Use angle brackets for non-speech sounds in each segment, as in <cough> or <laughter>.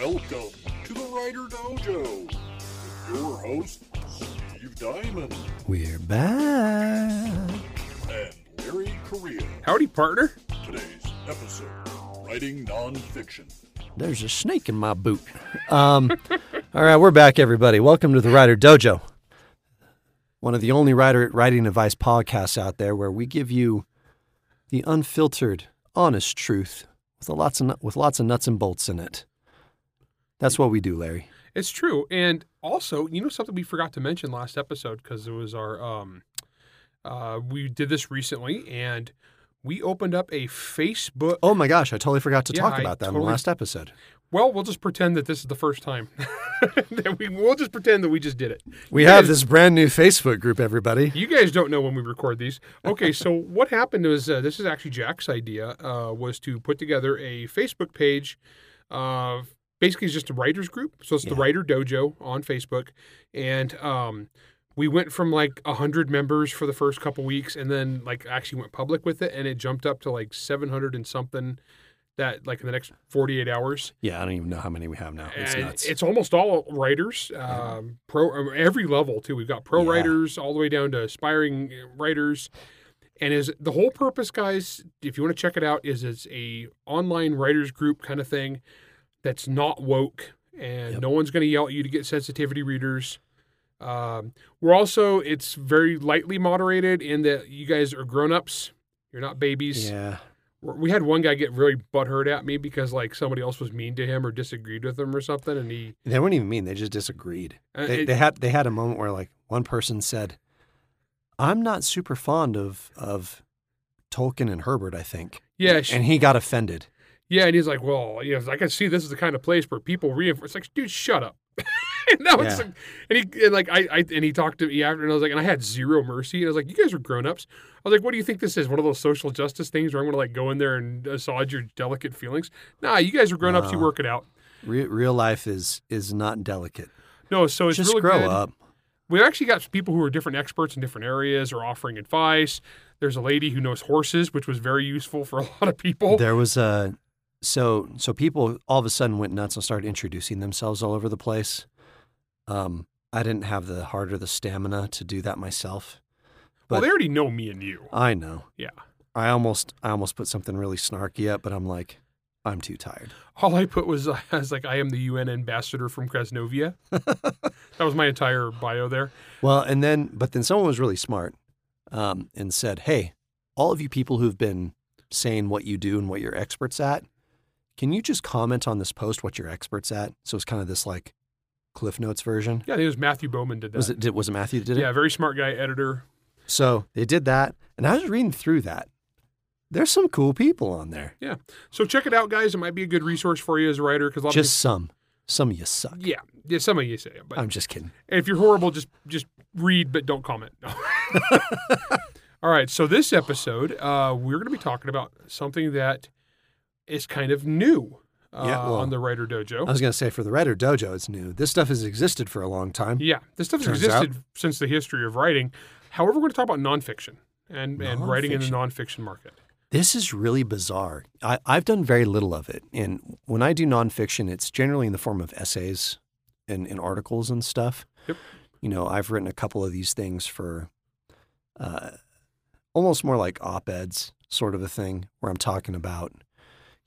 Welcome to the Writer Dojo with your host, Steve Diamond We're back. and Larry Correia. Howdy, partner. Today's episode Writing Nonfiction. There's a snake in my boot. Um, <laughs> all right, we're back, everybody. Welcome to the Writer Dojo, one of the only writer writing advice podcasts out there where we give you the unfiltered, honest truth with lots of with lots of nuts and bolts in it. That's what we do, Larry. It's true. And also, you know something we forgot to mention last episode because it was our um uh we did this recently and we opened up a Facebook Oh my gosh, I totally forgot to Yeah, talk I about that in the last episode. well, we'll just pretend that this is the first time. <laughs> that we we'll just pretend that we just did it. We You have guys- this brand new Facebook group, everybody. You guys don't know when we record these. Okay, so <laughs> what happened was uh, this is actually Jack's idea uh, was to put together a Facebook page. Uh, basically, it's just a writers group. So it's the Writer Dojo on Facebook, and um, we went from like hundred members for the first couple weeks, and then like actually went public with it, and it jumped up to like seven hundred and something. That like in the next forty eight hours, Yeah, I don't even know how many we have now. It's and nuts. it's almost all writers, um, pro um, every level too. We've got pro Yeah. writers all the way down to aspiring writers, and is the whole purpose, guys? If you want to check it out, is it's a online writers group kind of thing that's not woke, and Yep. no one's going to yell at you to get sensitivity readers. Um, we're also it's very lightly moderated in that you guys are grown ups. You're not babies yeah. we had one guy get really butthurt at me because like somebody else was mean to him or disagreed with him or something, and he They weren't even mean. They just disagreed. uh, They, it- they had they had a moment where like one person said, "I'm not super fond of of Tolkien and Herbert." I think, yeah sh- and he got offended. Yeah, and he's like, well, you know, I can see this is the kind of place where people reinforce. It's like, dude, shut up. <laughs> and now it's Yeah. like, and he and like I, I and he talked to me after, and I was like, and I had zero mercy, and I was like, you guys are grown ups. I was like, what do you think this is? One of those social justice things where I'm gonna like go in there and massage your delicate feelings? Nah, you guys are grown ups. You work it out. Re- real life is is not delicate. No, so it's just really grow good. up. We actually got people who are different experts in different areas or offering advice. There's a lady who knows horses, which was very useful for a lot of people. There was a so so people all of a sudden went nuts and started introducing themselves all over the place. Um, I didn't have the heart or the stamina to do that myself. well, they already know me and you. I know. Yeah. I almost I almost put something really snarky up, but I'm like, I'm too tired. All I put was <laughs> I was like, I am the UN ambassador from Krasnovia. <laughs> that was my entire bio there. Well, and then, but then someone was really smart um, and said, Hey, all of you people who've been saying what you do and what you're experts at, can you just comment on this post what you're experts at? So it's kind of this like Cliff Notes version. Yeah, I think it was Matthew Bowman did that. Was it, did, was it Matthew that did it? yeah, very smart guy, editor. So they did that. And I was reading through that. There's some cool people on there. Yeah. So check it out, guys. It might be a good resource for you as a writer because Just some. Some of you suck. yeah, yeah, some of you say it, but I'm just kidding. And if you're horrible, just just read but don't comment. No. <laughs> <laughs> All right. So this episode, uh, we're going to be talking about something that is kind of new uh, Yeah, well, on the Writer Dojo. I was going to say for the Writer Dojo, it's new. This stuff has existed for a long time. yeah, this stuff has existed since the history of writing. However, we're going to talk about nonfiction and and writing in the nonfiction market. This is really bizarre. I, I've done very little of it. And when I do nonfiction, it's generally in the form of essays and, and articles and stuff. Yep. You know, I've written a couple of these things for uh, almost more like op eds, sort of a thing, where I'm talking about,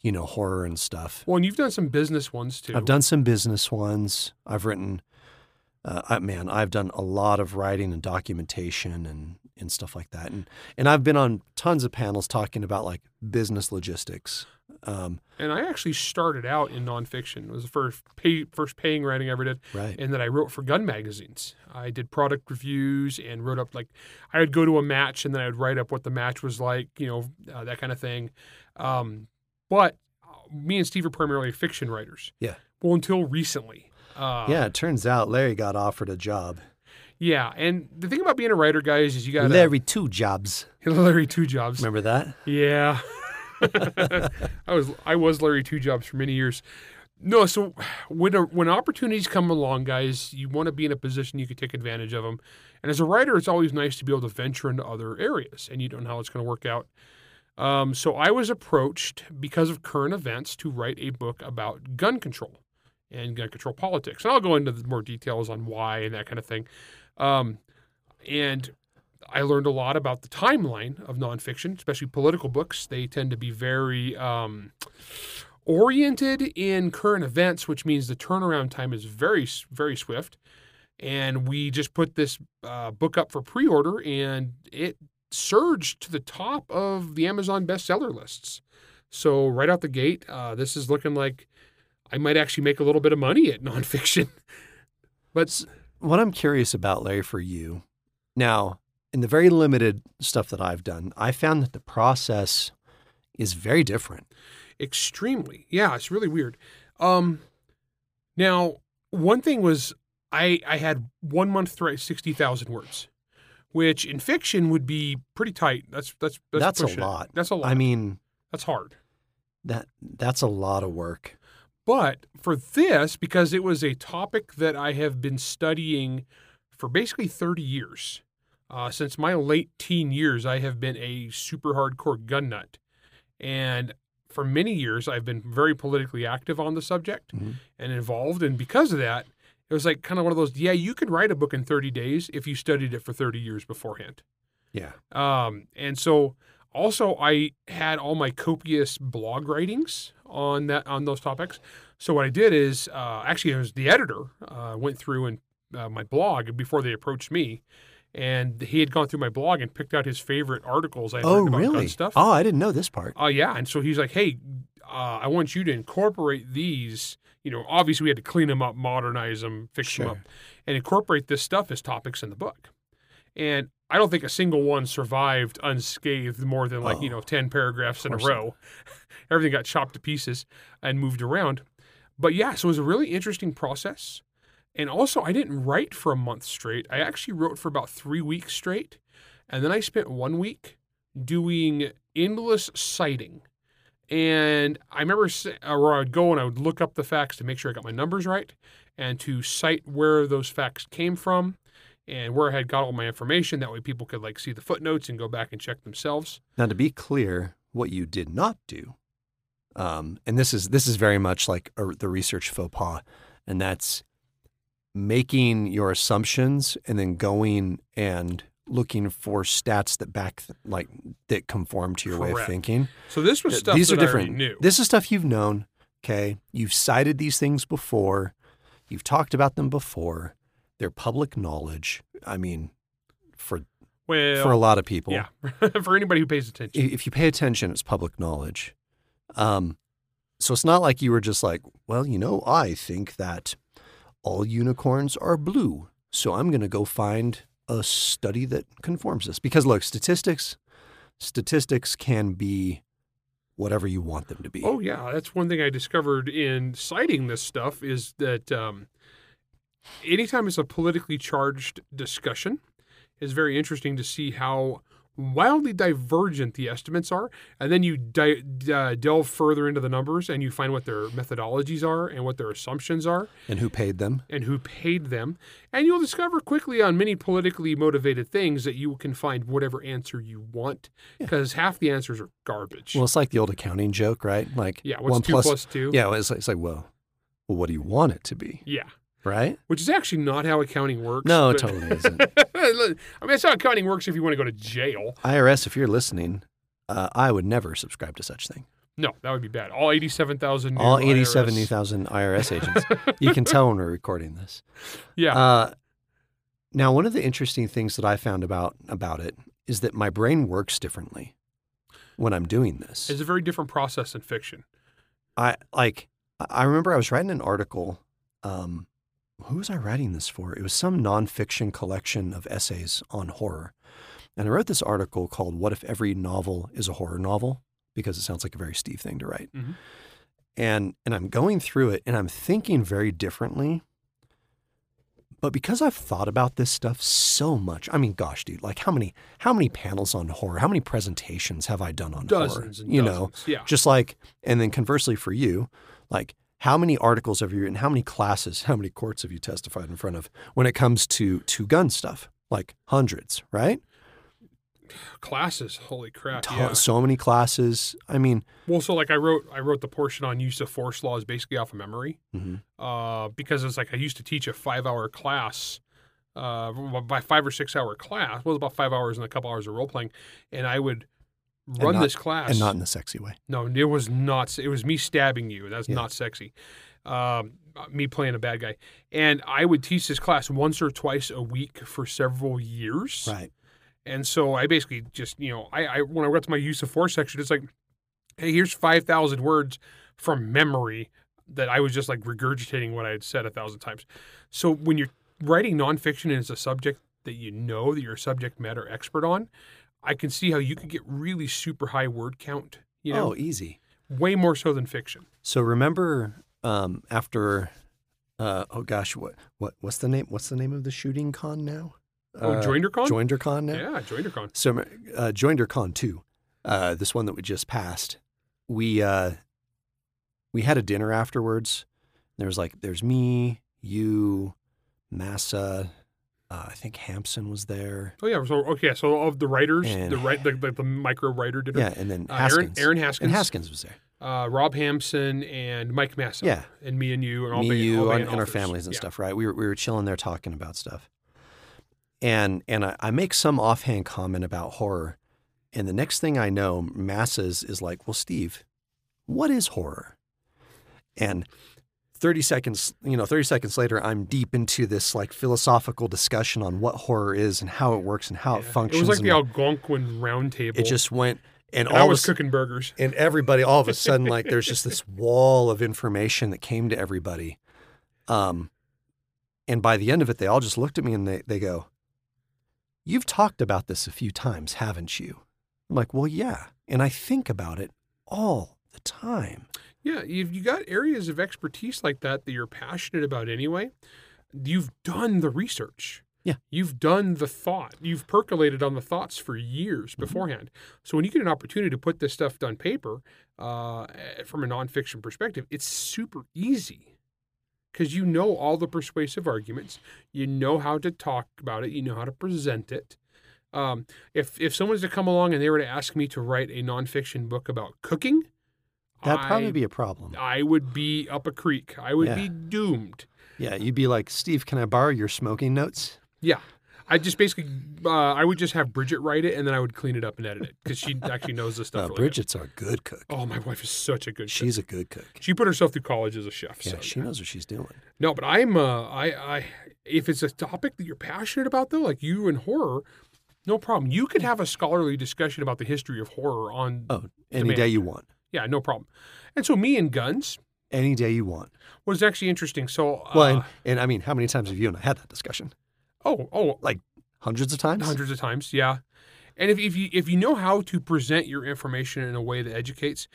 you know, horror and stuff. Well, and you've done some business ones too. I've done some business ones. I've written, uh, I, man, I've done a lot of writing and documentation and, and stuff like that. And and I've been on tons of panels talking about like business logistics. Um, and I actually started out in nonfiction. It was the first pay, first paying writing I ever did. right. and then I wrote for gun magazines. I did product reviews and wrote up like I would go to a match and then I would write up what the match was like, you know, uh, that kind of thing. Um, but uh, me and Steve are primarily fiction writers. Yeah. Well, until recently. Uh, yeah, it turns out Larry got offered a job. Yeah, and the thing about being a writer, guys, is you got Larry two jobs. <laughs> Larry two jobs. Remember that? Yeah. <laughs> I was I was Larry two jobs for many years. No, so when a, when opportunities come along, guys, you want to be in a position you can take advantage of them. And as a writer, it's always nice to be able to venture into other areas, and you don't know how it's going to work out. Um, so I was approached because of current events to write a book about gun control and gun control politics. And I'll go into more details on why and that kind of thing. Um, and I learned a lot about the timeline of nonfiction, especially political books. They tend to be very um, oriented in current events, which means the turnaround time is very, very swift. And we just put this uh, book up for pre order, and it surged to the top of the Amazon bestseller lists. So, right out the gate, uh, this is looking like I might actually make a little bit of money at <laughs> nonfiction. but what I'm curious about, Larry, for you now, in the very limited stuff that I've done, I found that the process is very different. Extremely. Yeah, it's really weird. Um, now, one thing was I I had one month to write sixty thousand words, which in fiction would be pretty tight. That's that's that's, That's a it. lot. That's a lot. I mean, that's hard. that that's a lot of work. But for this, because it was a topic that I have been studying for basically 30 years, uh, since my late teen years, I have been a super hardcore gun nut. And for many years, I've been very politically active on the subject Mhm. and involved. And because of that, it was like kind of one of those, yeah, you could write a book in 30 days if you studied it for 30 years beforehand. Yeah. Um, and so also I had all my copious blog writings on that on those topics. So what I did is uh, actually it was the editor uh, went through and uh, my blog before they approached me, and he had gone through my blog and picked out his favorite articles I had Oh, about really? gun stuff. Oh, I didn't know this part. Oh yeah, and so he's like, "Hey, uh, I want you to incorporate these. You know, obviously we had to clean them up, modernize them, fix them up, and incorporate this stuff as topics in the book." And I don't think a single one survived unscathed more than like you Oh, know ten paragraphs in a row. <laughs> Everything got chopped to pieces and moved around. But yeah, so it was a really interesting process. And also, I didn't write for a month straight. I actually wrote for about three weeks straight. And then I spent one week doing endless citing. And I remember uh, where I would go and I would look up the facts to make sure I got my numbers right and to cite where those facts came from and where I had got all my information. That way people could like see the footnotes and go back and check themselves. Now, to be clear, what you did not do, um, and this is this is very much like a, the research faux pas, and that's making your assumptions and then going and looking for stats that back like that conform to your way of thinking. So this was stuff these that are different. This is stuff you've known. Okay, you've cited these things before. You've talked about them before. They're public knowledge. I mean, for well, for a lot of people, yeah, <laughs> for anybody who pays attention. if you pay attention, it's public knowledge. Um, so it's not like you were just like, well, you know, I think that all unicorns are blue, so I'm going to go find a study that conforms this. Because look, statistics, statistics can be whatever you want them to be. Oh yeah, that's one thing I discovered in citing this stuff is that um, anytime it's a politically charged discussion, it's very interesting to see how wildly divergent the estimates are, and then you di- uh, delve further into the numbers and you find what their methodologies are and what their assumptions are And who paid them? and who paid them, and you'll discover quickly on many politically motivated things that you can find whatever answer you want because half the answers are garbage. Well, it's like the old accounting joke, right? Like yeah, what's one two plus- plus two? Yeah, it's like, it's like well, well, what do you want it to be, yeah. Right? which is actually not how accounting works. No, it totally <laughs> isn't. I mean, that's how accounting works if you want to go to jail. IRS, if you're listening, uh, I would never subscribe to such thing. No, that would be bad. All 87,000 new All IRS 87,000 IRS agents. you can tell when we're recording this. <laughs> Yeah. Uh, now, one of the interesting things that I found about about it is that my brain works differently when I'm doing this. it's a very different process in fiction. I like. I remember I was writing an article. Um, who was I writing this for? It was some nonfiction collection of essays on horror, and I wrote this article called "What if every novel is a horror novel?" because it sounds like a very Steve thing to write. Mhm. And and I'm going through it, and I'm thinking very differently. But because I've thought about this stuff so much, I mean, gosh, dude, like how many how many panels on horror, how many presentations have I done on horror? Dozens and you dozens. know, Yeah. just like, and then conversely for you, like how many articles have you written? How many classes? How many courts have you testified in front of when it comes to to gun stuff? Like hundreds, right? classes. Holy crap! Yeah. So many classes. I mean, Well, so like I wrote, I wrote the portion on use of force laws basically off of memory, mhm. uh, because it's like I used to teach a five-hour class, uh, by five or six-hour class. Well, it was about five hours and a couple hours of role playing, and I would run not- this class. and not in the sexy way. No, it was not. It was me stabbing you. That's Yeah. not sexy. Um, me playing a bad guy, and I would teach this class once or twice a week for several years. Right. And so I basically just, you know, I, I when I got to my use of force section, it's like, hey, here's five thousand words from memory that I was just like regurgitating what I had said a thousand times. So when you're writing nonfiction and it's a subject that you know that you're a subject matter expert on, I can see how you could get really super high word count. You know, oh, easy. way more so than fiction. So remember um, after uh, oh gosh, what what what's the name what's the name of the shooting con now? Oh, Uh, JoinderCon? JoinderCon now. Yeah, JoinderCon. So uh, JoinderCon two, uh, this one that we just passed. We uh, we had a dinner afterwards. There was like there's me, you, Massa. Uh, I think Hampson was there. Oh yeah. So okay. So of the writers, And- the right, the, the, the micro writer did Yeah, and then Uh, Aaron, Haskins. Aaron Haskins, and Haskins was there. uh, Rob Hampson, and Mike Massa. Yeah. and me and you, and all me, band- all you, band and, and our families and Yeah. stuff, right? We were we were chilling there talking about stuff, and and I, I make some offhand comment about horror, and the next thing I know, masses is like, "Well, Steve, what is horror?" And thirty seconds, you know, thirty seconds later, I'm deep into this like philosophical discussion on what horror is and how it works and how it functions. It was like the Algonquin Round Table. it just went, and and I all was of a cooking burgers. and everybody all of a sudden like there's just this <laughs> wall of information that came to everybody um and by the end of it they all just looked at me and they, they go you've talked about this a few times haven't you i'm like well yeah and i think about it all the time Yeah, you've you got areas of expertise like that that you're passionate about anyway. You've done the research. Yeah. You've done the thought. You've percolated on the thoughts for years Mm-hmm. beforehand. So when you get an opportunity to put this stuff on paper, uh, eh, from a nonfiction perspective, it's super easy because you know all the persuasive arguments. You know how to talk about it. You know how to present it. Um, if if someone's to come along and they were to ask me to write a nonfiction book about cooking, that'd probably I- be a problem I would be up a creek. I would Yeah. be doomed. yeah you'd be like steve can i borrow your smoking notes Yeah. I just basically, uh, I would just have Bridget write it and then I would clean it up and edit it because she actually knows this <laughs> stuff. uh, really good. bridget's a good cook Oh, my wife is such a good cook. she's a good cook She put herself through college as a chef. yeah so, she knows what she's doing No, but I'm, uh, I, I, if it's a topic that you're passionate about though, like you and horror, no problem. You could have a scholarly discussion about the history of horror on, oh any Demand. day you want yeah, no problem. And so me and guns any day you want was actually interesting. So, uh, Well, and, and I mean, how many times have you and I had that discussion? oh, oh, like Hundreds of times. hundreds of times yeah and if, if you if you know how to present your information in a way that educates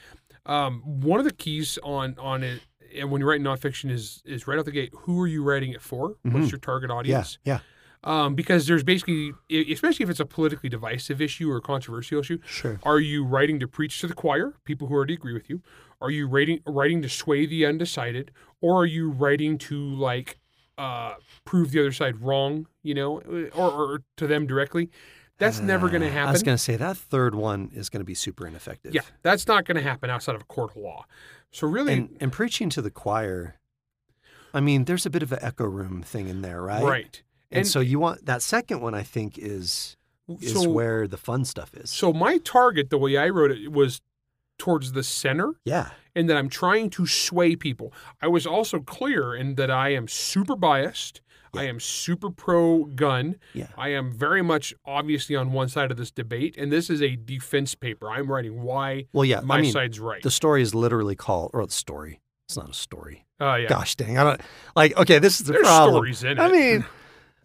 um, one of the keys on on it and when you're writing nonfiction is is right out the gate who are you writing it for what's Mhm. your target audience? Yeah, audience yeah, um, because there's basically especially if it's a politically divisive issue or a controversial issue sure. are you writing to preach to the choir people who already agree with you are you writing writing to sway the undecided or are you writing to like uh, prove the other side wrong you know or, or to them directly that's never going to Uh, happen I was going to say that third one is going to be super ineffective. yeah that's not going to happen outside of a court of law so really And, and preaching to the choir, I mean, there's a bit of an echo room thing in there, right? right And, And- so you want that second one, I think, is is so, where the fun stuff is. so my target the way i wrote it was towards the center yeah. and that I'm trying to sway people. I was also clear in that I am super biased. I am super pro gun. Yeah. I am very much obviously on one side of this debate, and this is a defense paper. I'm writing why Well, yeah. my I mean, side's right. the story is literally called, or the story. It's not a story. uh, yeah. Gosh dang. I don't like, okay, this is the There's problem. stories in it. I mean, <laughs>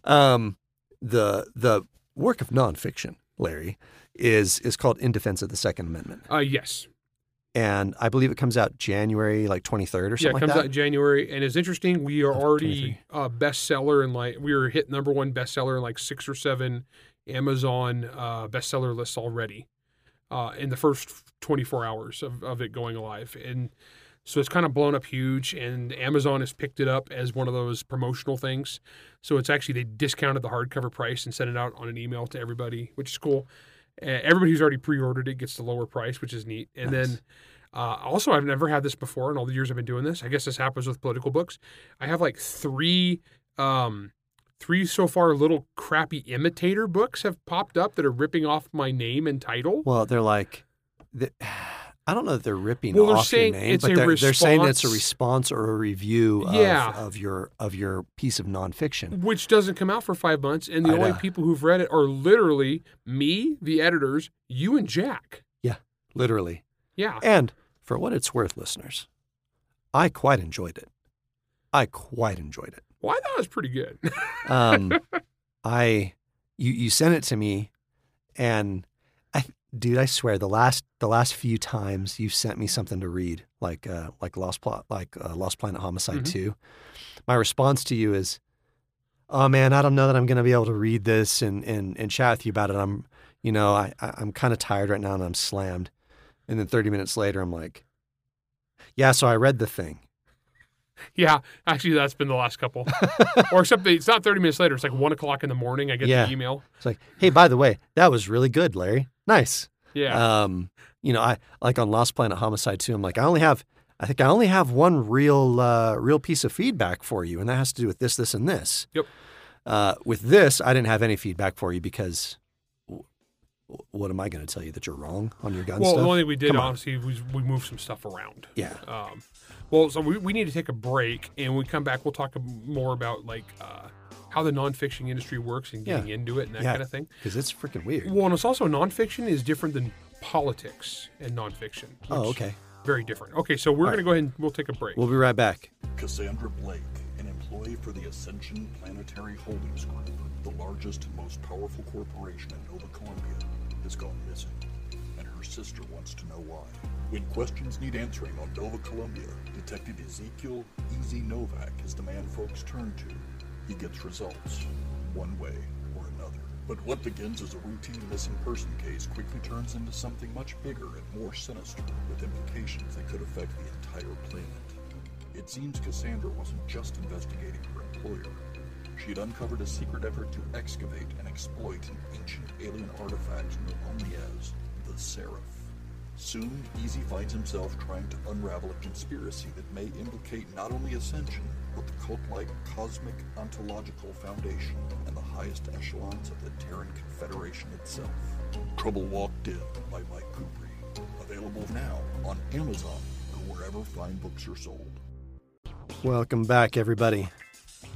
um, the the work of nonfiction, Larry, is is called In Defense of the Second Amendment, uh, yes. and I believe it comes out January like twenty third or something. Yeah, it comes like out in January, and it's interesting. We are already a bestseller in like we were hit number one bestseller in like six or seven Amazon uh, bestseller lists already uh, in the first 24 hours of, of it going live, and so it's kind of blown up huge. And Amazon has picked it up as one of those promotional things. So it's actually they discounted the hardcover price and sent it out on an email to everybody, which is cool. Uh, everybody who's already pre-ordered it gets the lower price, which is neat. And Nice. then uh, also, I've never had this before in all the years I've been doing this. I guess this happens with political books. I have like three, um, three so far little crappy imitator books have popped up that are ripping off my name and title. Well, they're like, the- I don't know that they're ripping Well, they're off your name, but they're, they're saying it's a response. or a review of, Yeah. of your of your piece of nonfiction. which doesn't come out for five months, and the I only know. people who've read it are literally me, the editors, you, and Jack. Yeah, literally. Yeah, And for what it's worth, listeners, I quite enjoyed it. I quite enjoyed it. well, I thought it was pretty good. Um, <laughs> I you you sent it to me, and dude, I swear the last the last few times you've sent me something to read, like uh, like Lost Plot, like uh, Lost Planet Homicide Mhm. Two, my response to you is, "Oh man, I don't know that I'm going to be able to read this and and and chat with you about it. I'm you know I, I I'm kind of tired right now and I'm slammed." And then 30 minutes later, I'm like, "Yeah, so I read the thing." yeah, actually, that's been the last couple. or except it's not thirty minutes later; it's like one o'clock in the morning. I get Yeah. the email. It's like, "Hey, by the way, that was really good, Larry. Nice." Yeah, Um, you know, I like on Lost Planet Homicide 2, I'm like, I only have I think I only have one real uh, real piece of feedback for you, and that has to do with this, this, and this. Yep. Uh, with this, I didn't have any feedback for you because w- what am I going to tell you that you're wrong on your gun well, stuff? the only thing we did, on. honestly, was we moved some stuff around. yeah. Um, well, so we, we need to take a break, and when we come back, we'll talk more about like uh, how the nonfiction industry works and getting Yeah. into it and that Yeah. kind of thing. Because it's freaking weird. Well, and it's also nonfiction is different than politics and nonfiction. Oh, okay. Very different. Okay, so we're All going to go ahead and we'll take a break. We'll be right back. Cassandra Blake, an employee for the Ascension Planetary Holdings Group, the largest and most powerful corporation in Nova Columbia, has gone missing, and her sister wants to know why. When questions need answering on Nova Columbia, Detective Ezekiel Easy Novak is the man folks turn to. Gets results, one way or another. But what begins as a routine missing person case quickly turns into something much bigger and more sinister, with implications that could affect the entire planet. It seems Cassandra wasn't just investigating her employer. She had uncovered a secret effort to excavate and exploit an ancient alien artifact known only as the Seraph. Soon, Easy finds himself trying to unravel a conspiracy that may implicate not only Ascension, but the cult-like Cosmic Ontological Foundation and the highest echelons of the Terran Confederation itself. Trouble Walked In by Mike Kupari. Available now on Amazon or wherever fine books are sold. Welcome back, everybody,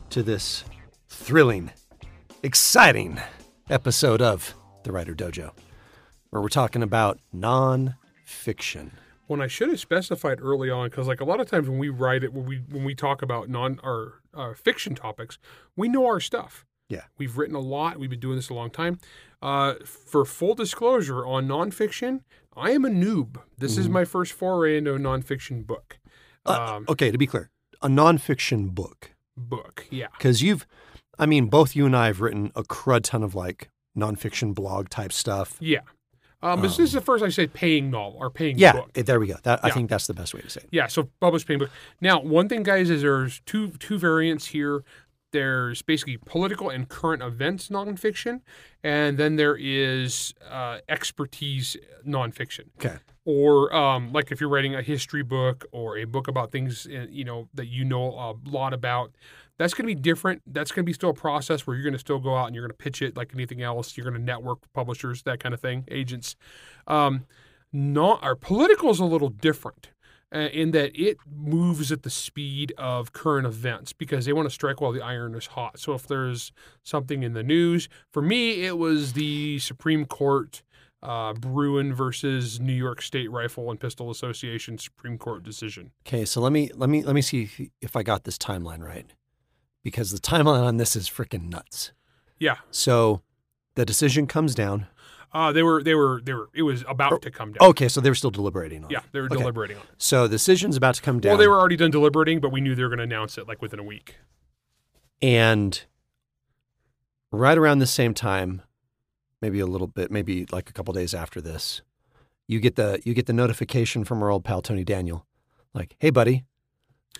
to this thrilling, exciting episode of The Writer Dojo, where we're talking about non-fiction. when I should have specified early on, because like a lot of times when we write it, when we when we talk about non or uh, fiction topics, we know our stuff. Yeah. We've written a lot. We've been doing this a long time. Uh, for full disclosure on nonfiction, I am a noob. This is my first foray into a nonfiction book. Uh, Um, okay, to be clear, a non-fiction book, book, yeah. because you've, I mean, both you and I have written a crud ton of like non-fiction blog type stuff. Yeah. Um, this is the first I said paying novel or paying Yeah, book. there we go. That I think that's the best way to say it. Yeah, so published paying book. Now, one thing, guys, is there's two two variants here. There's basically political and current events nonfiction, and then there is uh, expertise nonfiction. Okay. Or um, like if you're writing a history book or a book about things uh, you know that you know a lot about, that's going to be different. That's going to be still a process where you're going to still go out and you're going to pitch it like anything else. You're going to network with publishers, that kind of thing, agents. Um, not our political is a little different uh, in that it moves at the speed of current events because they want to strike while the iron is hot. So if there's something in the news, for me, it was the Supreme Court uh, Bruen versus New York State Rifle and Pistol Association Supreme Court decision. Okay, so let me let me let me see if, if I got this timeline right, because the timeline on this is freaking nuts. Yeah, So, the decision comes down. uh, they were they were they were it was about to come down. Okay, so they were still deliberating on Yeah, it. they were Okay. deliberating on it. So the decision's about to come down. Well, they were already done deliberating, but we knew they were going to announce it like within a week. and right around the same time, maybe a little bit, maybe like a couple days after this, you get the you get the notification from our old pal Tony Daniel, like, "Hey, buddy,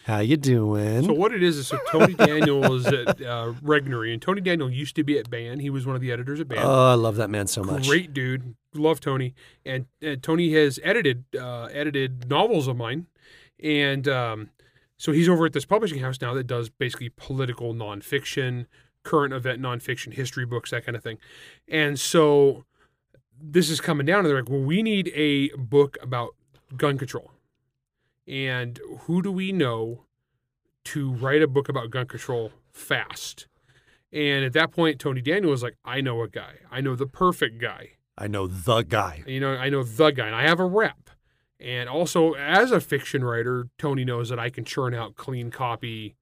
How you doing? So what it is is so Tony Daniel is at uh, Regnery, and Tony Daniel used to be at Baen. He was one of the editors at Baen. oh, I love that man so much. Great dude, love Tony, and, and Tony has edited uh, edited novels of mine, and um, so he's over at this publishing house now that does basically political nonfiction, current event nonfiction, history books, that kind of thing, and so this is coming down, and they're like, well, we need a book about gun control, and who do we know to write a book about gun control fast? And at that point, Tony Daniel was like, I know a guy. I know the perfect guy. I know the guy. You know, I know the guy, and I have a rep. And also, as a fiction writer, Tony knows that I can churn out clean copy.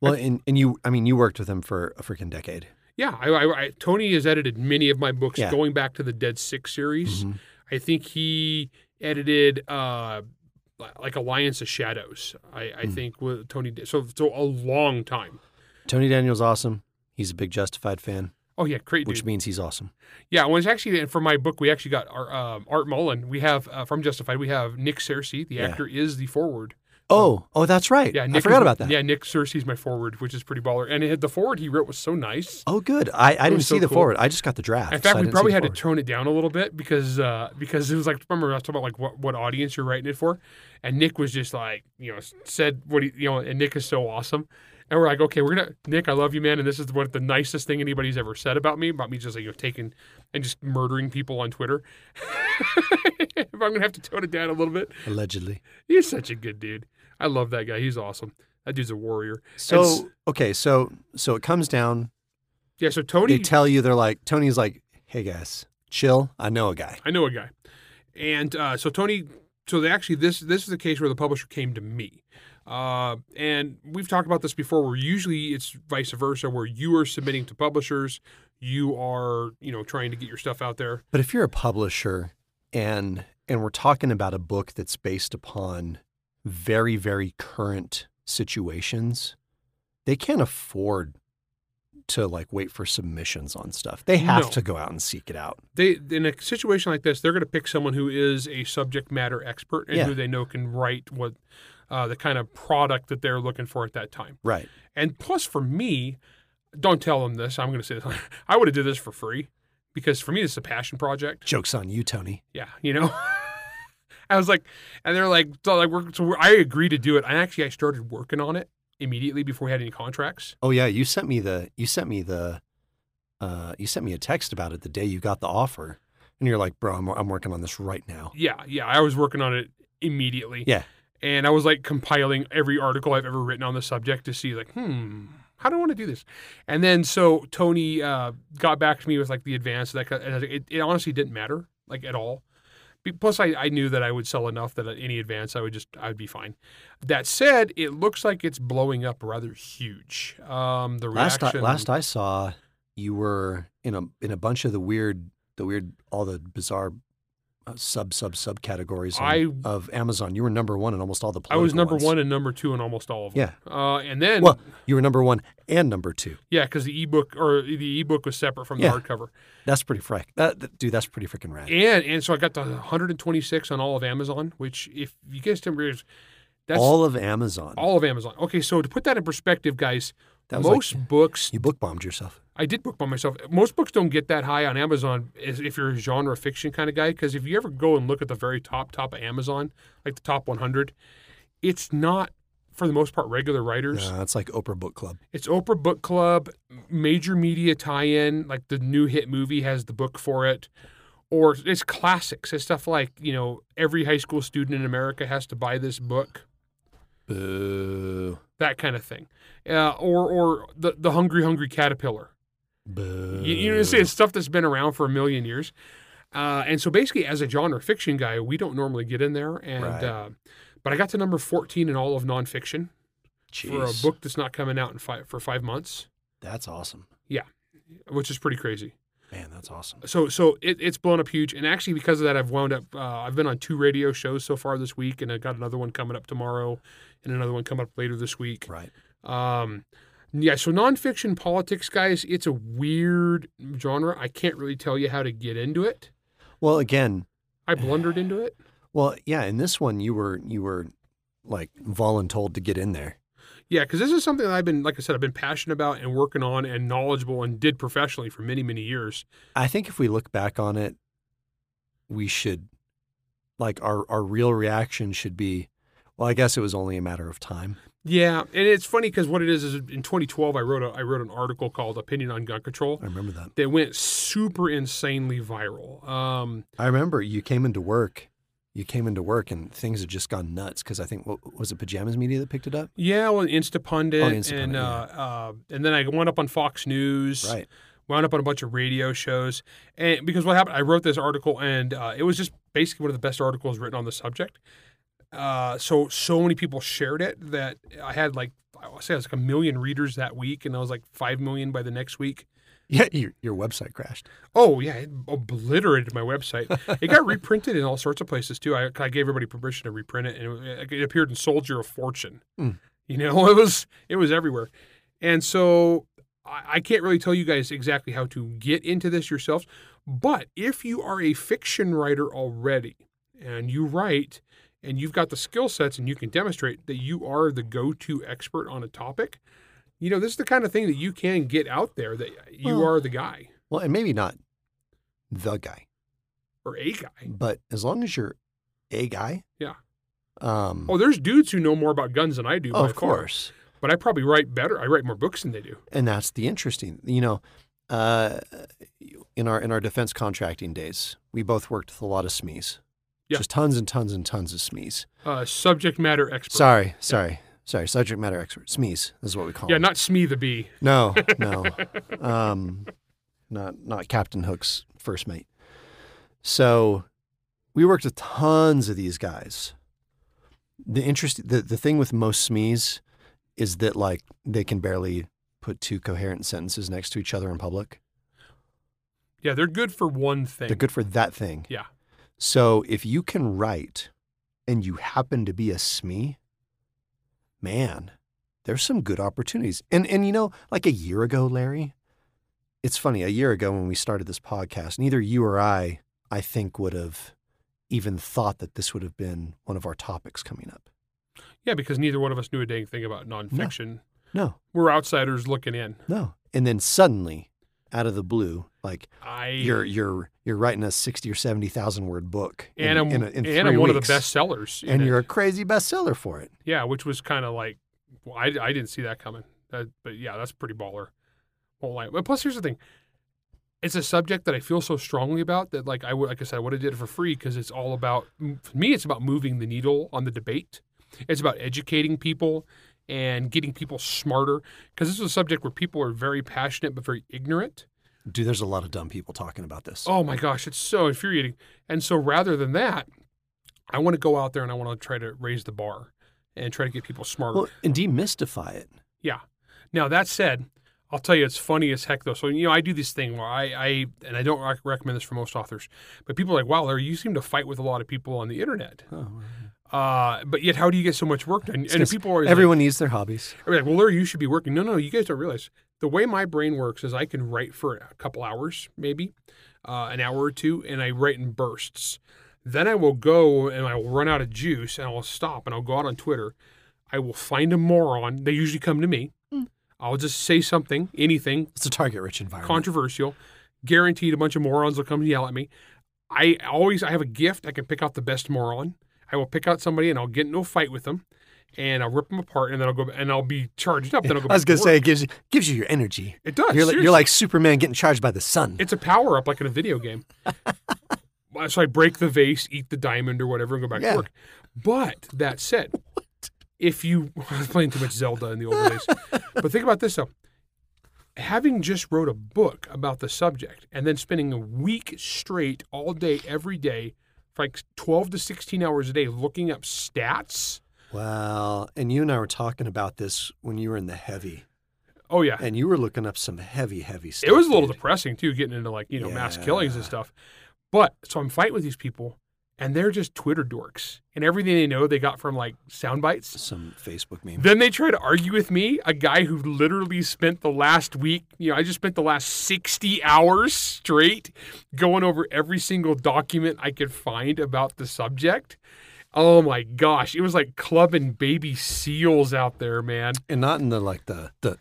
Well, and, and you, I mean, you worked with him for a freaking decade. Yeah, I, I, I, Tony has edited many of my books, Yeah. going back to the Dead Six series. Mhm. I think he edited uh, like Alliance of Shadows. I, I Hmm. think with Tony. So, so a long time. Tony Daniel's awesome. He's a big Justified fan, Oh yeah, great dude. which means he's awesome. Yeah, well, it's actually for my book. We actually got our um, Art Mullen. We have uh, from Justified. We have Nick Searcy. The Yeah. actor is the forward. Oh, oh, that's right. Yeah, I forgot is- about that. Yeah, Nick Searcy's my forward, which is pretty baller. And it, the forward he wrote was so nice. Oh, good. I, I didn't see so the cool. forward. I just got the draft. In so fact, we probably had to tone it down a little bit because uh, because it was like remember I was talking about like what, what audience you're writing it for, and Nick was just like you know said what he you know and Nick is so awesome, and we're like okay we're gonna Nick I love you man and this is what the nicest thing anybody's ever said about me about me just like you know taking and just murdering people on Twitter. <laughs> if I'm gonna have to tone it down a little bit, allegedly. he's such a good dude. I love that guy. He's awesome. That dude's a warrior. So okay, so so it comes down. Yeah. So Tony, They tell you they're like Tony's like, hey guys, chill. I know a guy. I know a guy, and uh, so Tony. So they actually, this this is the case where the publisher came to me, uh, and we've talked about this before. Where usually it's vice versa, where you are submitting to publishers, you are you know trying to get your stuff out there. But if you're a publisher and and we're talking about a book that's based upon very very current situations, they can't afford to like wait for submissions on stuff. They have No. to go out and seek it out. They in a situation like this, they're going to pick someone who is a subject matter expert and Yeah. who they know can write what uh, the kind of product that they're looking for at that time. Right. And plus, for me, don't tell them this. I'm going to say this. <laughs> I would have did this for free because for me, it's a passion project. Jokes on you, Tony. Yeah, you know. <laughs> I was like, and they're like, so like, we're, so we're, I agreed to do it. I actually I started working on it immediately before we had any contracts. Oh yeah, you sent me the you sent me the uh you sent me a text about it the day you got the offer. And you're like, "Bro, I'm I'm working on this right now." Yeah, yeah, I was working on it immediately. Yeah. and I was like compiling every article I've ever written on the subject to see like, hmm, how do I want to do this? And then so Tony uh, got back to me with like the advance that it, it honestly didn't matter like at all. Plus, I, I knew that I would sell enough that at any advance I would just I would be fine. That said, it looks like it's blowing up rather huge. Um, the Last I, reaction last I saw, you were in a in a bunch of the weird the weird all the bizarre sub sub sub categories I- of Amazon. You were number 1 in almost all the I was number ones. one and number two in almost all of them. Yeah. Uh, and then Well, you were number 1 and number 2. yeah, because the ebook or the ebook was separate from the Yeah. hardcover. That's pretty frick. That, dude, that's pretty freaking rad. And and so I got the 126 on all of Amazon, which if you guys don't realize, that's all of Amazon. All of Amazon. Okay, so to put that in perspective, guys, most like, books you book bombed yourself. I did book by myself. Most books don't get that high on Amazon if you're a genre fiction kind of guy. Because if you ever go and look at the very top top of Amazon, like the top 100, it's not for the most part regular writers. It's like Oprah Book Club. It's Oprah Book Club, major media tie-in, like the new hit movie has the book for it, or it's classics. It's stuff like you know every high school student in America has to buy this book, Boo. that kind of thing, uh, or or the the Hungry Hungry Caterpillar. Boo. You, you know, it's, it's stuff that's been around for a million years. Uh, and so basically, as a genre fiction guy, we don't normally get in there. And Right. uh, but I got to number fourteen in all of nonfiction for a book that's not coming out in five for five months, That's awesome. Yeah, which is pretty crazy. Man, that's awesome. so so it, it's blown up huge and actually because of that i've wound up uh, i've been on two radio shows so far this week and i got another one coming up tomorrow and another one coming up later this week Right. um, yeah so nonfiction politics guys it's a weird genre i can't really tell you how to get into it Well, again, i blundered into it well, yeah, in this one you were you were like voluntold to get in there. Yeah, because this is something that I've been, like I said, I've been passionate about and working on and knowledgeable and did professionally for many, many years. I think if we look back on it, we should, like, our, our real reaction should be, well, I guess it was only a matter of time. Yeah, and it's funny because what it is is in 2012 I wrote a I wrote an article called "Opinion on Gun Control" I remember that. that went super insanely viral. Um, I remember you came into work. You came into work and things had just gone nuts because I think what was it Pajamas Media that picked it up? yeah, well, Instapundit, Oh, Instapundit, and yeah. uh, uh, and then I went up on Fox News. Right. wound up on a bunch of radio shows. And because what happened, I wrote this article, and uh, it was just basically one of the best articles written on the subject. Uh, so so many people shared it that I had like I say it was like a million readers that week, and I was like five million by the next week. Yeah, your, your website crashed. Oh yeah, it obliterated my website. <laughs> It got reprinted in all sorts of places too. I, I gave everybody permission to reprint it, and it, it appeared in Soldier of Fortune. Mm. You know, <laughs> it was it was everywhere, and so I, I can't really tell you guys exactly how to get into this yourselves. But if you are a fiction writer already, and you write, and you've got the skill sets, and you can demonstrate that you are the go-to expert on a topic, you know, this is the kind of thing that you can get out there that you Well- are the guy Well, and maybe not the guy, or a guy. but as long as you're a guy. Yeah. Um, Oh, there's dudes who know more about guns than I do. oh, of far. course. But I probably write better. I write more books than they do. and that's the interesting you know uh, in our in our defense contracting days we both worked with a lot of smes Yeah. just tons and tons and tons of smes Uh, subject matter expert. sorry sorry sorry subject matter expert smes is what we call Yeah, them. not Smee the Bee. no <laughs> no um not not captain hook's first mate so we worked with tons of these guys the interest the, the thing with most smes is that like they can barely put two coherent sentences next to each other in public Yeah, they're good for one thing. They're good for that thing. Yeah. So if you can write and you happen to be a SME, man, there's some good opportunities. And and you know, like a year ago, Larry, it's funny, a year ago when we started this podcast, neither you or I, I think, would have even thought that this would have been one of our topics coming up. Yeah, because neither one of us knew a dang thing about nonfiction. No, We're outsiders looking in. no. And then suddenly, out of the blue, like I you're you're you're writing a sixty or seventy thousand word book, in- and I'm in, a- in and I'm one of the best sellers. and it. you're a crazy bestseller for it. yeah, which was kind of like, well, I, I didn't see that coming. That, but yeah, that's pretty baller. Won't lie. But plus, here's the thing. It's a subject that I feel so strongly about that, like I would, like I said, I would have did it for free because it's all about. For me, it's about moving the needle on the debate. It's about educating people and getting people smarter because this is a subject where people are very passionate but very ignorant. Dude, there's a lot of dumb people talking about this. Oh my gosh, it's so infuriating. And so rather than that, I want to go out there and I want to try to raise the bar and try to get people smarter. Well, and demystify it. Yeah. Now that said, I'll tell you it's funny as heck though. So you know, I do this thing where I, I and I don't rec- recommend this for most authors, but people are like, "Wow, Larry, you seem to fight with a lot of people on the internet." Oh, Uh, but yet, how do you get so much work done? And if people are everyone needs their hobbies. like, like, "Well, Larry, you should be working." No, no, you guys don't realize the way my brain works is I can write for a couple hours, maybe uh, an hour or two, and I write in bursts. Then I will go and I will run out of juice and I'll stop and I'll go out on Twitter. I will find a moron. They usually come to me. I'll just say something, anything It's a target-rich environment. controversial. Guaranteed, a bunch of morons will come and yell at me. I always I have a gift. I can pick out the best moron. I will pick out somebody and I'll get into a fight with them, and I'll rip them apart, and then I'll go and I'll be charged up. Then I'll go. I was gonna to say it gives you gives you your energy. it does. You're like, you're like Superman getting charged by the sun. it's a power up like in a video game. <laughs> so I break the vase, eat the diamond or whatever, and go back Yeah. to work. But that said, <laughs> if you <laughs> I was playing too much Zelda in the old days, but think about this though. Having just wrote a book about the subject and then spending a week straight all day, every day, for like 12 to 16 hours a day looking up stats. Well, and you and I were talking about this when you were in the heavy, Oh, yeah. and you were looking up some heavy, heavy stuff. It was a little dude. depressing too, getting into like, you know, mass killings and stuff. But so I'm fighting with these people and they're just Twitter dorks. And everything they know they got from like sound bites. Some Facebook meme. Then they try to argue with me, a guy who literally spent the last week, you know, I just spent the last 60 hours straight going over every single document I could find about the subject. Oh my gosh, it was like clubbing baby seals out there, man. and not in the like the the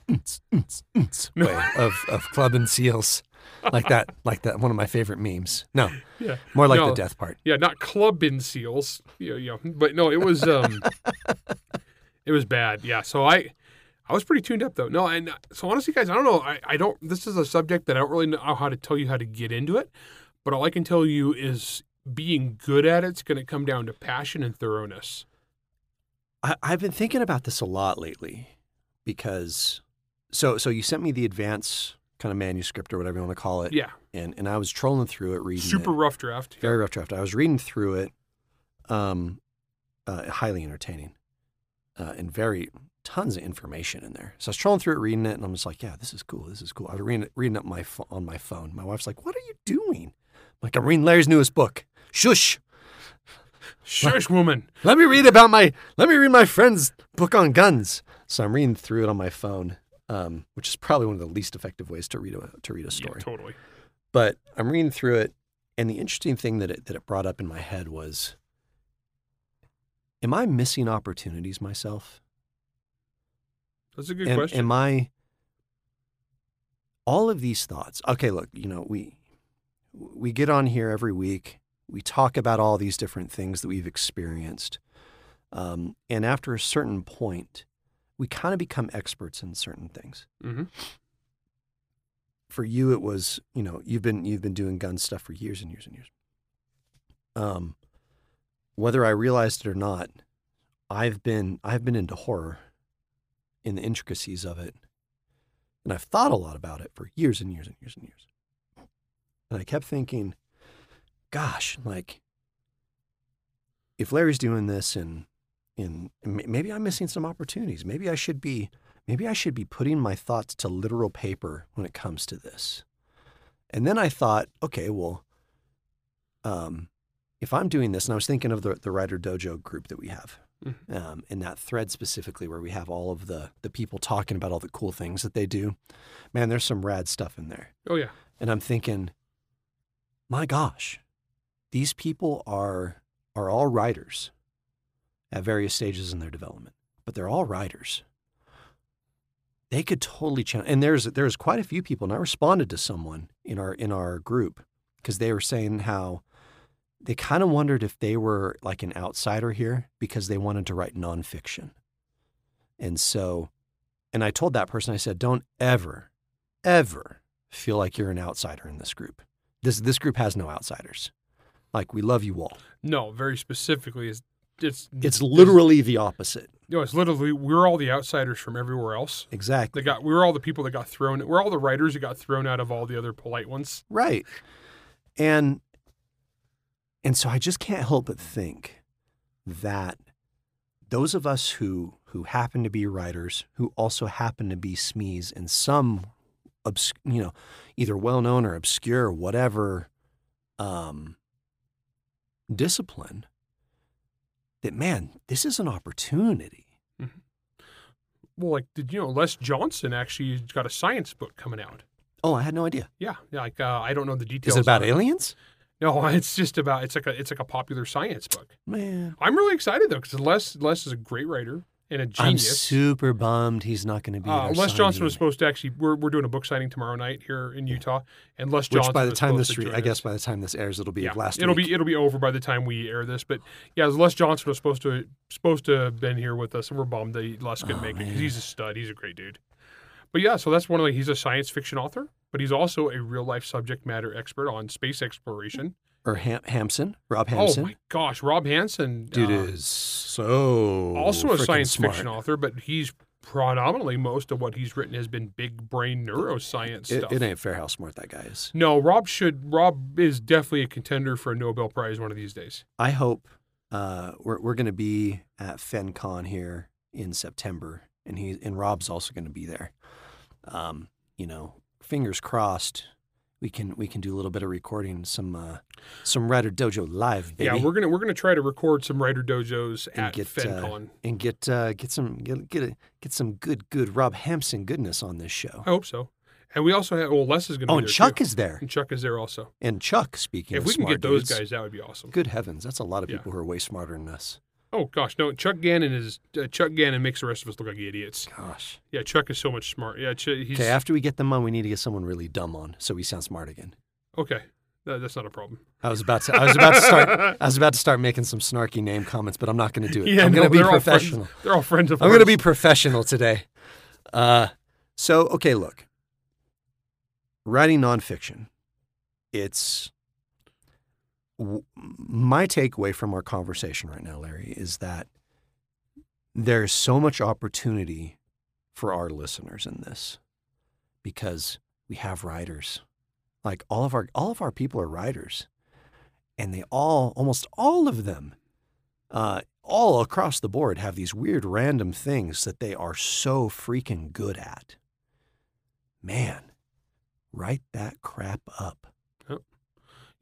way of of club and seals, like that like that one of my favorite memes. No, Yeah. more like No. the death part. Yeah, not clubbing seals. Yeah, yeah. But no, it was um <laughs> it was bad. Yeah. So I I was pretty tuned up though. No, and uh, so honestly guys, I don't know. I, I don't this is a subject that I don't really know how to tell you how to get into it. But all I can tell you is being good at it's gonna come down to passion and thoroughness. I, I've been thinking about this a lot lately because so so you sent me the advance kind of manuscript or whatever you want to call it, Yeah. and and I was trolling through it, reading Super it. rough draft. very rough draft. I was reading through it, um, uh, highly entertaining, uh, and very tons of information in there. So I was trolling through it, reading it, and I'm just like, yeah, this is cool. This is cool. I was reading it, reading it my on my phone. My wife's like, what are you doing? I'm like, I'm reading Larry's newest book. Shush. Shush woman. Let me read about my. Let me read my friend's book on guns. So I'm reading through it on my phone, um, which is probably one of the least effective ways to read a to read a story. Yeah, totally. but I'm reading through it, and the interesting thing that it, that it brought up in my head was, am I missing opportunities myself? That's a good Am, question. am I? All of these thoughts. Okay, look, you know we we get on here every week. We talk about all these different things that we've experienced, um, and after a certain point, we kind of become experts in certain things. hmm for you it was you know you've been you've been doing gun stuff for years and years and years. Um whether i realized it or not i've been i've been into horror in the intricacies of it and i've thought a lot about it for years and years and years and years. And i kept thinking gosh like if larry's doing this and and maybe i'm missing some opportunities maybe i should be maybe I should be putting my thoughts to literal paper when it comes to this. And then I thought, okay, well, um, if I'm doing this, and I was thinking of the, the Writer Dojo group that we have, Mhm. um, in that thread specifically where we have all of the, the people talking about all the cool things that they do. Man, there's some rad stuff in there. Oh yeah. And I'm thinking, my gosh, these people are are all writers at various stages in their development, but they're all writers. They could totally channel. And there's there's quite a few people, and I responded to someone in our in our group because they were saying how they kind of wondered if they were like an outsider here because they wanted to write nonfiction. And so, and I told that person, I said, don't ever, ever feel like you're an outsider in this group. This this group has no outsiders. Like we love you all. No, very specifically is it's It's literally the opposite. No, it's literally we're all the outsiders from everywhere else. Exactly. They got we're all the people that got thrown. We're all the writers that got thrown out of all the other polite ones. Right. And and so I just can't help but think that those of us who who happen to be writers, who also happen to be SMEs in some obs- you know, either well known or obscure whatever um discipline, that man, this is an opportunity. Well, like did you know Les Johnson actually got a science book coming out? Oh, I had no idea. Yeah, yeah. Like uh, I don't know the details. Is it about aliens? No, <laughs> it's just about it's like a it's like a popular science book. Man. I'm really excited though because Les Les is a great writer and a I'm genius. super bummed he's not going to be. Uh, Les Johnson was supposed to actually. We're, we're doing a book signing tomorrow night here in Utah, and Les Which Johnson. by the time this, re- I guess by the time this airs, it'll be yeah, last it'll week. be it'll be over by the time we air this. But yeah, Les Johnson was supposed to supposed to have been here with us, and we're bummed that Les couldn't Oh, make it because he's a stud. He's a great dude. But yeah, so that's one of the, he's a science fiction author, but he's also a real life subject matter expert on space exploration. Or Ham- Hampson, Rob Hampson. Oh Hampson. my gosh, Rob Hampson, Dude uh, is so also a science smart. fiction author, but he's predominantly most of what he's written has been big brain neuroscience It, stuff. it ain't fair how smart that guy is. No, Rob should. Rob is definitely a contender for a Nobel Prize one of these days. I hope uh, we're we're going to be at FenCon here in September, and he and Rob's also going to be there. Um, you know, fingers crossed. We can we can do a little bit of recording some uh, some Writer Dojo live, baby. Yeah, we're gonna we're gonna try to record some writer dojos And at get, uh, and get uh, get some get get, a, get some good good Rob Hampson goodness on this show. I hope so. And we also have well, Les is gonna. Oh, be and Chuck too. is there, and Chuck is there also. and Chuck. Speaking if we can get those dudes, guys, that would be awesome. good heavens, that's a lot of Yeah. people who are way smarter than us. Oh gosh, no. Chuck Gannon is uh, Chuck Gannon makes the rest of us look like idiots. Gosh. Yeah, Chuck is so much smart. Yeah, Ch- he's Okay, after we get them on, we need to get someone really dumb on so we sound smart again. okay. That- that's not a problem. I was about to. I was about to start. <laughs> I was about to start making some snarky name comments, but I'm not going to do it. Yeah, I'm no, going to be they're all friends- professional. They're all friends of mine. I'm going to be professional today. Uh, so okay, look. Writing nonfiction, it's my takeaway from our conversation right now, Larry, is that there's so much opportunity for our listeners in this because we have writers. Like all of our all of our people are writers, and they all almost all of them uh, all across the board have these weird random things that they are so freaking good at. Man, write that crap up.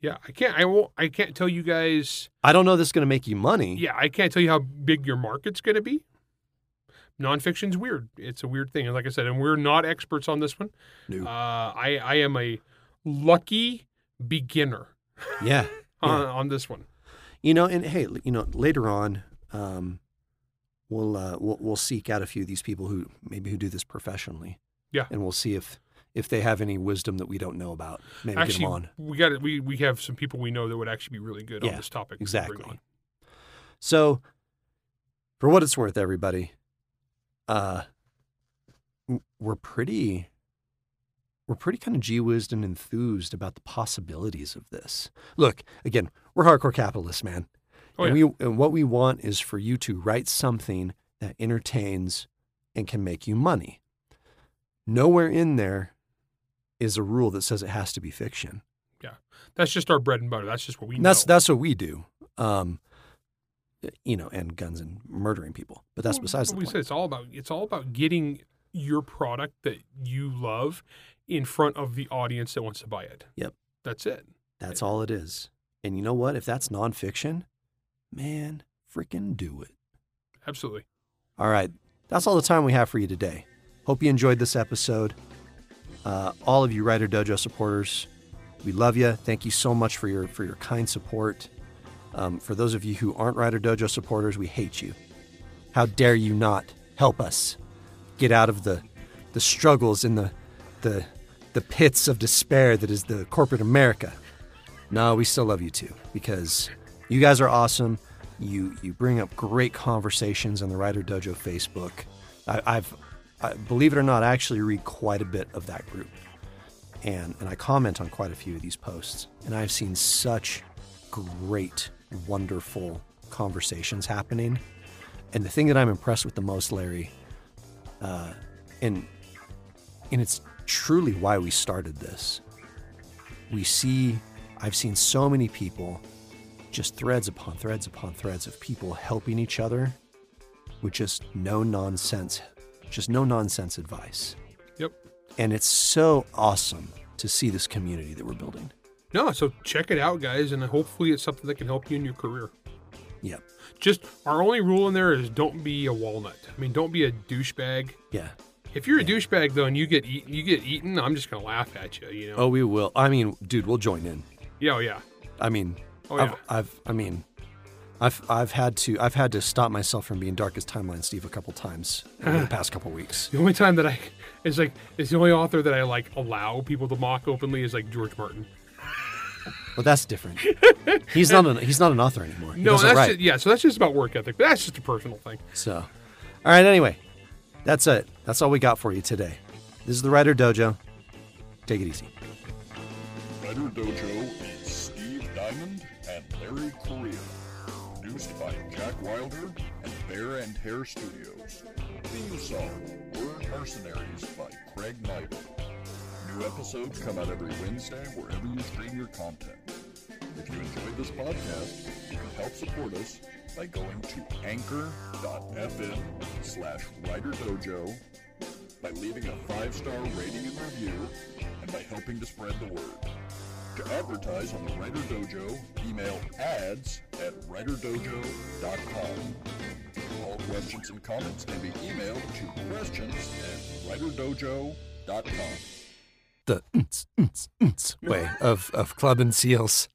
Yeah, I can't. I won't. I can't tell you guys. I don't know this is going to make you money. Yeah, I can't tell you how big your market's going to be. Nonfiction's weird. It's a weird thing, and like I said, and we're not experts on this one. No. Uh, I I am a lucky beginner Yeah. <laughs> on, Yeah. on this one. You know, and hey, you know, later on, um, we'll, uh, we'll we'll seek out a few of these people who maybe who do this professionally. Yeah. And we'll see if if they have any wisdom that we don't know about. Maybe get them on. we got it. We we have some people we know that would actually be really good Yeah, on this topic. to exactly. So, for what it's worth, everybody, uh, we're pretty, we're pretty kind of gee whizzed and enthused about the possibilities of this. Look, again, we're hardcore capitalists, man, Oh, and we and what we want is for you to write something that entertains and can make you money. Nowhere in there is a rule that says it has to be fiction. Yeah, that's just our bread and butter. That's just what we that's know. that's what we do. Um, you know, and guns and murdering people. But that's Well, besides what the we point. said. It's all about it's all about getting your product that you love in front of the audience that wants to buy it. Yep. That's it. That's all it is. And you know what? If that's nonfiction, man, freaking do it. Absolutely. All right. That's all the time we have for you today. Hope you enjoyed this episode. Uh, all of you Writer Dojo supporters, we love you. Thank you so much for your for your kind support. Um, for those of you who aren't Writer Dojo supporters, we hate you. How dare you not help us get out of the the struggles in the the the pits of despair that is the corporate America. No, we still love you too because you guys are awesome. You you bring up great conversations on the Writer Dojo Facebook. I, I've Believe it or not, I actually read quite a bit of that group, and and I comment on quite a few of these posts. And I've seen such great, wonderful conversations happening. And the thing that I'm impressed with the most, Larry, uh, and and it's truly why we started this. We see, I've seen so many people, just threads upon threads upon threads of people helping each other with just no nonsense, just no nonsense advice. Yep. And it's so awesome to see this community that we're building. No, so check it out, guys, and hopefully it's something that can help you in your career. Yep. Just our only rule in there is don't be a walnut. I mean, don't be a douchebag. Yeah. If you're a douchebag though, and you get eaten, you get eaten. I'm just gonna laugh at you. You know? Oh, we will. I mean, dude, we'll join in. yeah, oh, yeah. I mean, Oh, I've, yeah. I've, I mean, I've, I've had to, I've had to stop myself from being darkest timeline Steve a couple times over the uh-huh. past couple weeks. The only time that I is like it's the only author that I like allow people to mock openly is like George Martin. Well, that's different. <laughs> He's not an, he's not an author anymore. He No, that's just, yeah. So that's just about work ethic, but that's just a personal thing. So, all right. Anyway, that's it. That's all we got for you today. This is the Writer Dojo. Take it easy. Writer Dojo is Steve Diamond and Larry Correia. Produced by Jack Wilder and Bear and Hair Studios. Theme song, Word Mercenaries by Craig Knight. New episodes come out every Wednesday wherever you stream your content. If you enjoyed this podcast, you can help support us by going to anchor.fm slash Writer Dojo by leaving a five-star rating and review, and by helping to spread the word. To advertise on the Writer Dojo, email ads at writerdojo.com. All questions and comments can be emailed to questions at writerdojo.com. The mm, mm, mm way of, of club and seals.